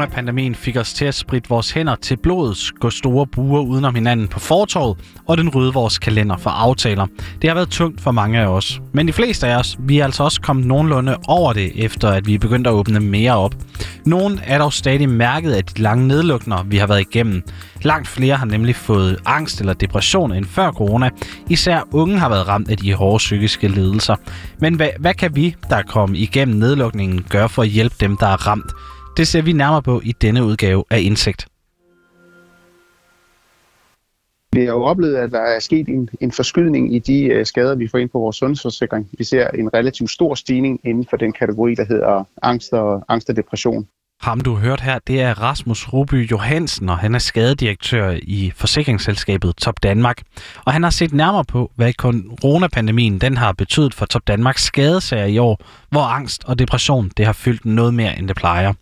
Coronapandemien fik os til at spritte vores hænder til blodet, gå store buer udenom hinanden på fortorvet, og den rydde vores kalender for aftaler. Det har været tungt for mange af os. Men de fleste af os, vi er altså også kommet nogenlunde over det, efter at vi er begyndt at åbne mere op. Nogen er dog stadig mærket af de lange nedlukninger, vi har været igennem. Langt flere har nemlig fået angst eller depression end før corona. Især unge har været ramt af de hårde psykiske lidelser. Men hvad, hvad kan vi, der er kommet igennem nedlukningen, gøre for at hjælpe dem, der er ramt? Det ser vi nærmere på i denne udgave af Indsigt. Vi har jo oplevet, at der er sket en, en forskydning i de uh, skader, vi får ind på vores sundhedsforsikring. Vi ser en relativt stor stigning inden for den kategori, der hedder angst og, angst og depression. Ham du har hørt her, det er Rasmus Ruby Johansen, og han er skadedirektør i forsikringsselskabet Top Danmark. Og han har set nærmere på, hvad coronapandemien den har betydet for Top Danmarks skadesager i år, hvor angst og depression det har fyldt noget mere, end det plejer.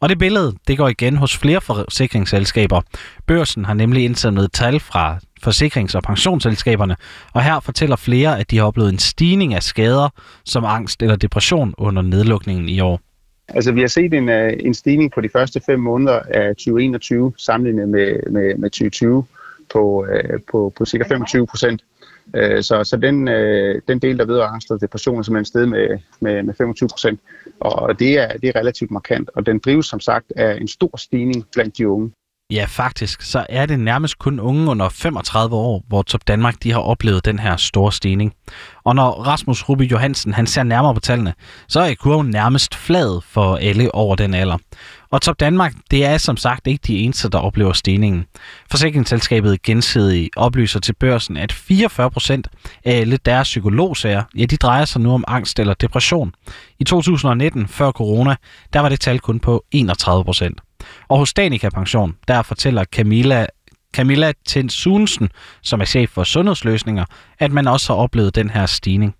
Og det billede, det går igen hos flere forsikringsselskaber. Børsen har nemlig indsamlet tal fra forsikrings- og pensionsselskaberne, og her fortæller flere, at de har oplevet en stigning af skader som angst eller depression under nedlukningen i år. Altså, vi har set en, øh, en stigning på de første fem måneder af 2021 sammenlignet med, med, med 2020 på, øh, på, på cirka 25 procent. Øh, så så den, den del, der vedrører angst og depression, er simpelthen sted med, med, med 25 procent. Og det er, det er relativt markant, og den drives som sagt af en stor stigning blandt de unge. Ja, faktisk, så er det nærmest kun unge under 35 år, hvor Top Danmark de har oplevet den her store stigning. Og når Rasmus Ruby Johansen han ser nærmere på tallene, så er kurven nærmest flad for alle over den alder. Og Top Danmark, det er som sagt ikke de eneste, der oplever stigningen. Forsikringsselskabet Gensidig oplyser til børsen, at 44% af alle deres psykologsager, ja, de drejer sig nu om angst eller depression. I 2019, før corona, der var det tal kun på 31%. Og hos Danica Pension, der fortæller Camilla Camilla Tinsunsen, som er chef for sundhedsløsninger, at man også har oplevet den her stigning.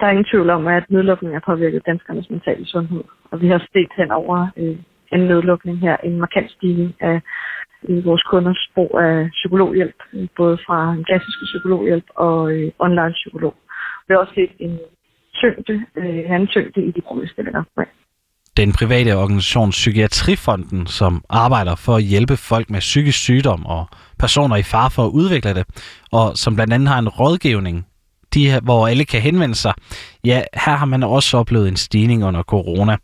Der er ingen tvivl om, at nedlukningen har påvirket danskernes mentale sundhed. Og vi har set hen over øh, en nedlukning her, en markant stigning af øh, vores kunders brug af psykologhjælp, øh, både fra en klassisk psykologhjælp og øh, online psykolog. Vi har også set en tyngde, øh, en tyngde i de problemstillinger. Den private organisation Psykiatrifonden, som arbejder for at hjælpe folk med psykisk sygdom og personer i fare for at udvikle det, og som blandt andet har en rådgivning, de her, hvor alle kan henvende sig. Ja, her har man også oplevet en stigning under corona.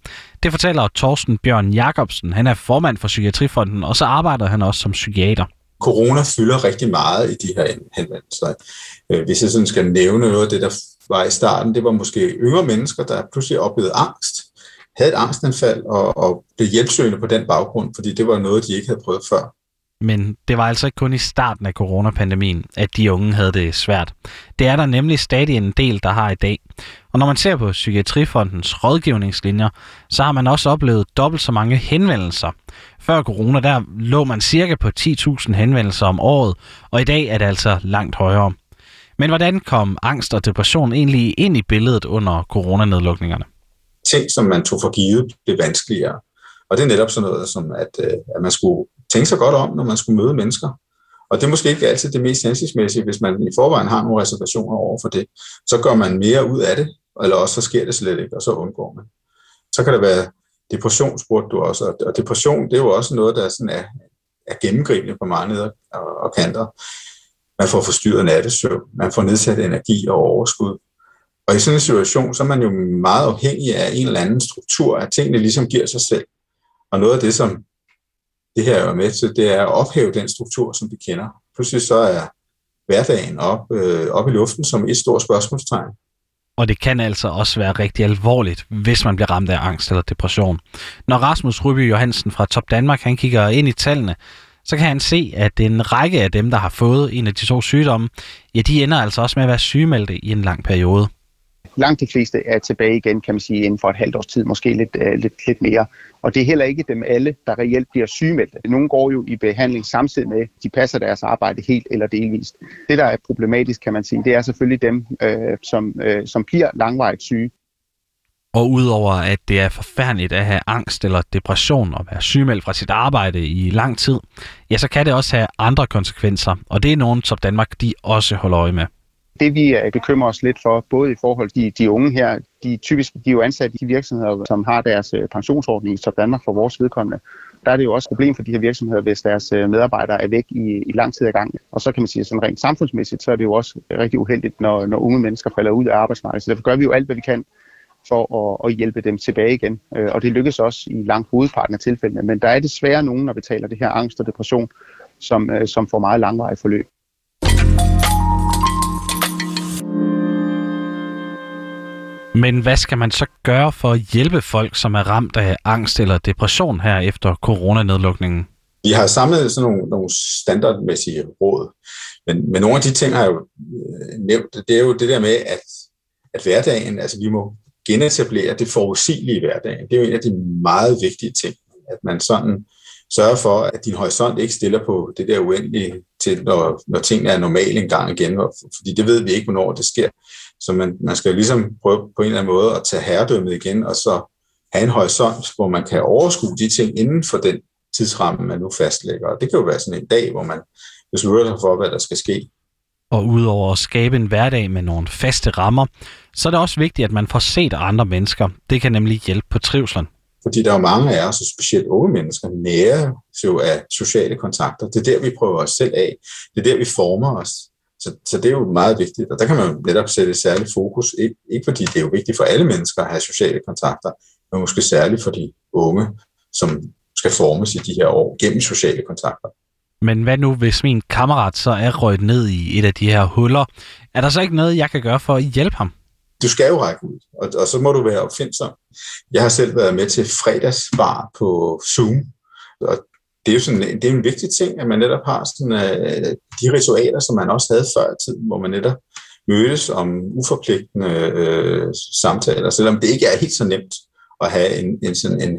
Det fortæller Torsten Bjørn Jacobsen. Han er formand for Psykiatrifonden, og så arbejder han også som psykiater. Corona fylder rigtig meget i de her henvendelser. Øh, hvis jeg sådan skal nævne noget af det, der var i starten, det var måske yngre mennesker, der pludselig oplevede angst havde et angstanfald og, og blev hjælpsøgende på den baggrund, fordi det var noget, de ikke havde prøvet før. Men det var altså ikke kun i starten af coronapandemien, at de unge havde det svært. Det er der nemlig stadig en del, der har i dag. Og når man ser på Psykiatrifondens rådgivningslinjer, så har man også oplevet dobbelt så mange henvendelser. Før corona, der lå man cirka på 10.000 henvendelser om året, og i dag er det altså langt højere. Men hvordan kom angst og depression egentlig ind i billedet under coronanedlukningerne? Ting, som man tog for givet, blev vanskeligere. Og det er netop sådan noget som, at, øh, at man skulle tænke sig godt om, når man skulle møde mennesker. Og det er måske ikke altid det mest hensigtsmæssige, hvis man i forvejen har nogle reservationer over for det. Så gør man mere ud af det, eller også så sker det slet ikke, og så undgår man. Så kan det være depression, spurgte du også. Og depression, det er jo også noget, der sådan er, er gennemgribende på mange neder og kanter. Man får forstyrret nattesøvn, man får nedsat energi og overskud, og i sådan en situation, så er man jo meget afhængig af en eller anden struktur, at tingene ligesom giver sig selv. Og noget af det, som det her er med til, det er at ophæve den struktur, som vi kender. Pludselig så er hverdagen op, øh, op i luften som et stort spørgsmålstegn. Og det kan altså også være rigtig alvorligt, hvis man bliver ramt af angst eller depression. Når Rasmus Ryby Johansen fra Top Danmark han kigger ind i tallene, så kan han se, at en række af dem, der har fået en af de to sygdomme, ja, de ender altså også med at være sygemeldte i en lang periode langt de fleste er tilbage igen, kan man sige, inden for et halvt års tid, måske lidt, øh, lidt, lidt mere. Og det er heller ikke dem alle, der reelt bliver sygemeldt. Nogle går jo i behandling samtidig med, at de passer deres arbejde helt eller delvist. Det, der er problematisk, kan man sige, det er selvfølgelig dem, øh, som, øh, som bliver langvarigt syge. Og udover at det er forfærdeligt at have angst eller depression og være sygemeldt fra sit arbejde i lang tid, ja, så kan det også have andre konsekvenser, og det er nogen, som Danmark de også holder øje med. Det vi øh, bekymrer os lidt for, både i forhold til de, de unge her, de typisk de er jo ansat i virksomheder, som har deres øh, pensionsordning så Danmark for vores vedkommende. der er det jo også et problem for de her virksomheder, hvis deres øh, medarbejdere er væk i, i lang tid ad gang. Og så kan man sige, sådan rent samfundsmæssigt, så er det jo også rigtig uheldigt, når, når unge mennesker falder ud af arbejdsmarkedet. Så derfor gør vi jo alt, hvad vi kan for at, at hjælpe dem tilbage igen. Og det lykkes også i langt hovedparten af tilfældene. Men der er desværre nogen, når vi taler det her angst og depression, som, som får meget langvarige forløb. Men hvad skal man så gøre for at hjælpe folk, som er ramt af angst eller depression her efter coronanedlukningen? Vi har samlet sådan nogle, nogle standardmæssige råd, men, men nogle af de ting har jeg jo øh, nævnt. Det er jo det der med, at, at hverdagen, altså vi må genetablere det forudsigelige i hverdagen. Det er jo en af de meget vigtige ting, at man sådan sørger for, at din horisont ikke stiller på det der uendelige til, når, når tingene er normale en gang igen, fordi det ved vi ikke, hvornår det sker. Så man, man skal jo ligesom prøve på en eller anden måde at tage herredømmet igen, og så have en horisont, hvor man kan overskue de ting inden for den tidsramme, man nu fastlægger. Og det kan jo være sådan en dag, hvor man beslutter sig for, hvad der skal ske. Og udover at skabe en hverdag med nogle faste rammer, så er det også vigtigt, at man får set andre mennesker. Det kan nemlig hjælpe på trivselen. Fordi der er jo mange af os, og specielt unge mennesker, nære jo af sociale kontakter. Det er der, vi prøver os selv af. Det er der, vi former os. Så, så det er jo meget vigtigt, og der kan man netop sætte et særligt fokus, ikke, ikke fordi det er jo vigtigt for alle mennesker at have sociale kontakter, men måske særligt for de unge, som skal formes i de her år gennem sociale kontakter. Men hvad nu, hvis min kammerat så er røget ned i et af de her huller? Er der så ikke noget, jeg kan gøre for at hjælpe ham? Du skal jo række ud, og, og så må du være opfindsom. Jeg har selv været med til fredagsbar på Zoom, og det er jo sådan, det er en vigtig ting, at man netop har sådan, uh, de ritualer, som man også havde før i tiden, hvor man netop mødes om uforpligtende uh, samtaler, selvom det ikke er helt så nemt at have en, en, sådan en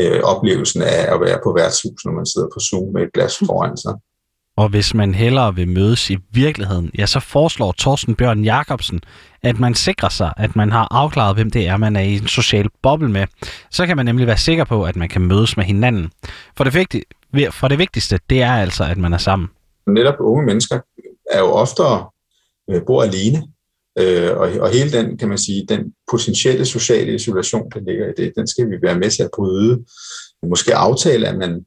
uh, oplevelsen af at være på værtshus, når man sidder på Zoom med et glas foran sig. Og hvis man hellere vil mødes i virkeligheden, ja, så foreslår Torsten Bjørn Jacobsen, at man sikrer sig, at man har afklaret, hvem det er, man er i en social boble med. Så kan man nemlig være sikker på, at man kan mødes med hinanden. For det, for det vigtigste, det er altså, at man er sammen. Netop unge mennesker er jo oftere øh, bor alene, øh, og, og hele den, kan man sige, den potentielle sociale isolation, der ligger i det, den skal vi være med til at bryde. Måske aftale, at man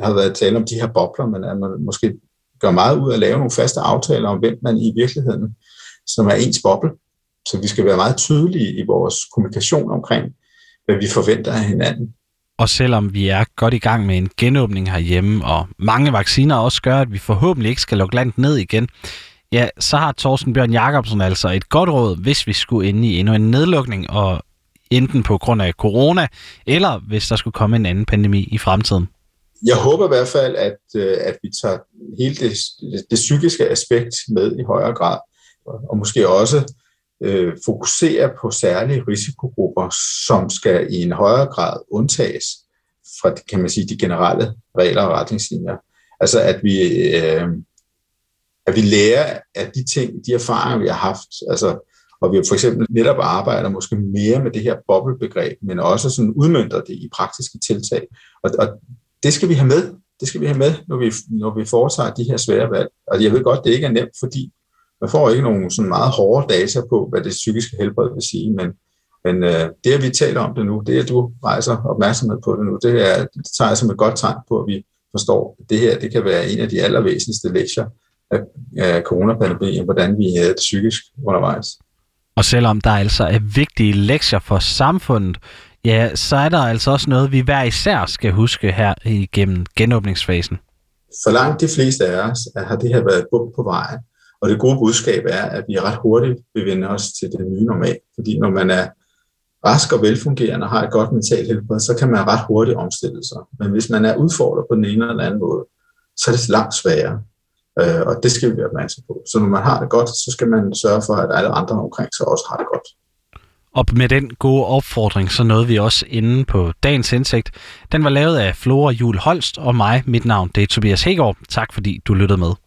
har været tale om de her bobler, men at man måske gør meget ud af at lave nogle faste aftaler om, hvem man i virkeligheden, som er ens boble. Så vi skal være meget tydelige i vores kommunikation omkring, hvad vi forventer af hinanden. Og selvom vi er godt i gang med en genåbning herhjemme, og mange vacciner også gør, at vi forhåbentlig ikke skal lukke landet ned igen, ja, så har Thorsten Bjørn Jacobsen altså et godt råd, hvis vi skulle ind i endnu en nedlukning, og enten på grund af corona, eller hvis der skulle komme en anden pandemi i fremtiden. Jeg håber i hvert fald, at, øh, at vi tager hele det, det, det psykiske aspekt med i højere grad, og måske også øh, fokusere på særlige risikogrupper, som skal i en højere grad undtages fra, kan man sige, de generelle regler og retningslinjer. Altså at vi, øh, at vi lærer af de ting, de erfaringer, vi har haft, altså, og vi for eksempel netop arbejder måske mere med det her boblebegreb, men også sådan udmyndter det i praktiske tiltag. Og, og det skal vi have med. Det skal vi have med, når vi, når vi foretager de her svære valg. Og jeg ved godt, det ikke er nemt, fordi man får ikke nogen sådan meget hårde data på, hvad det psykiske helbred vil sige, men, men øh, det, at vi taler om det nu, det, at du rejser opmærksomhed på det nu, det, er, det tager jeg som et godt tegn på, at vi forstår, at det her det kan være en af de allervæsentligste lektier af, af coronapandemien, hvordan vi er psykisk undervejs. Og selvom der altså er vigtige lektier for samfundet, Ja, så er der altså også noget, vi hver især skal huske her igennem genåbningsfasen. For langt de fleste af os har det her været et bump på vejen, og det gode budskab er, at vi ret hurtigt vil vende os til det nye normal. Fordi når man er rask og velfungerende og har et godt mentalt helbred, så kan man ret hurtigt omstille sig. Men hvis man er udfordret på den ene eller anden måde, så er det langt sværere. Øh, og det skal vi være opmærksom på. Så når man har det godt, så skal man sørge for, at alle andre omkring sig også har det godt. Og med den gode opfordring, så nåede vi også inde på dagens indsigt. Den var lavet af Flora Jul Holst og mig. Mit navn det er Tobias Hegård. Tak fordi du lyttede med.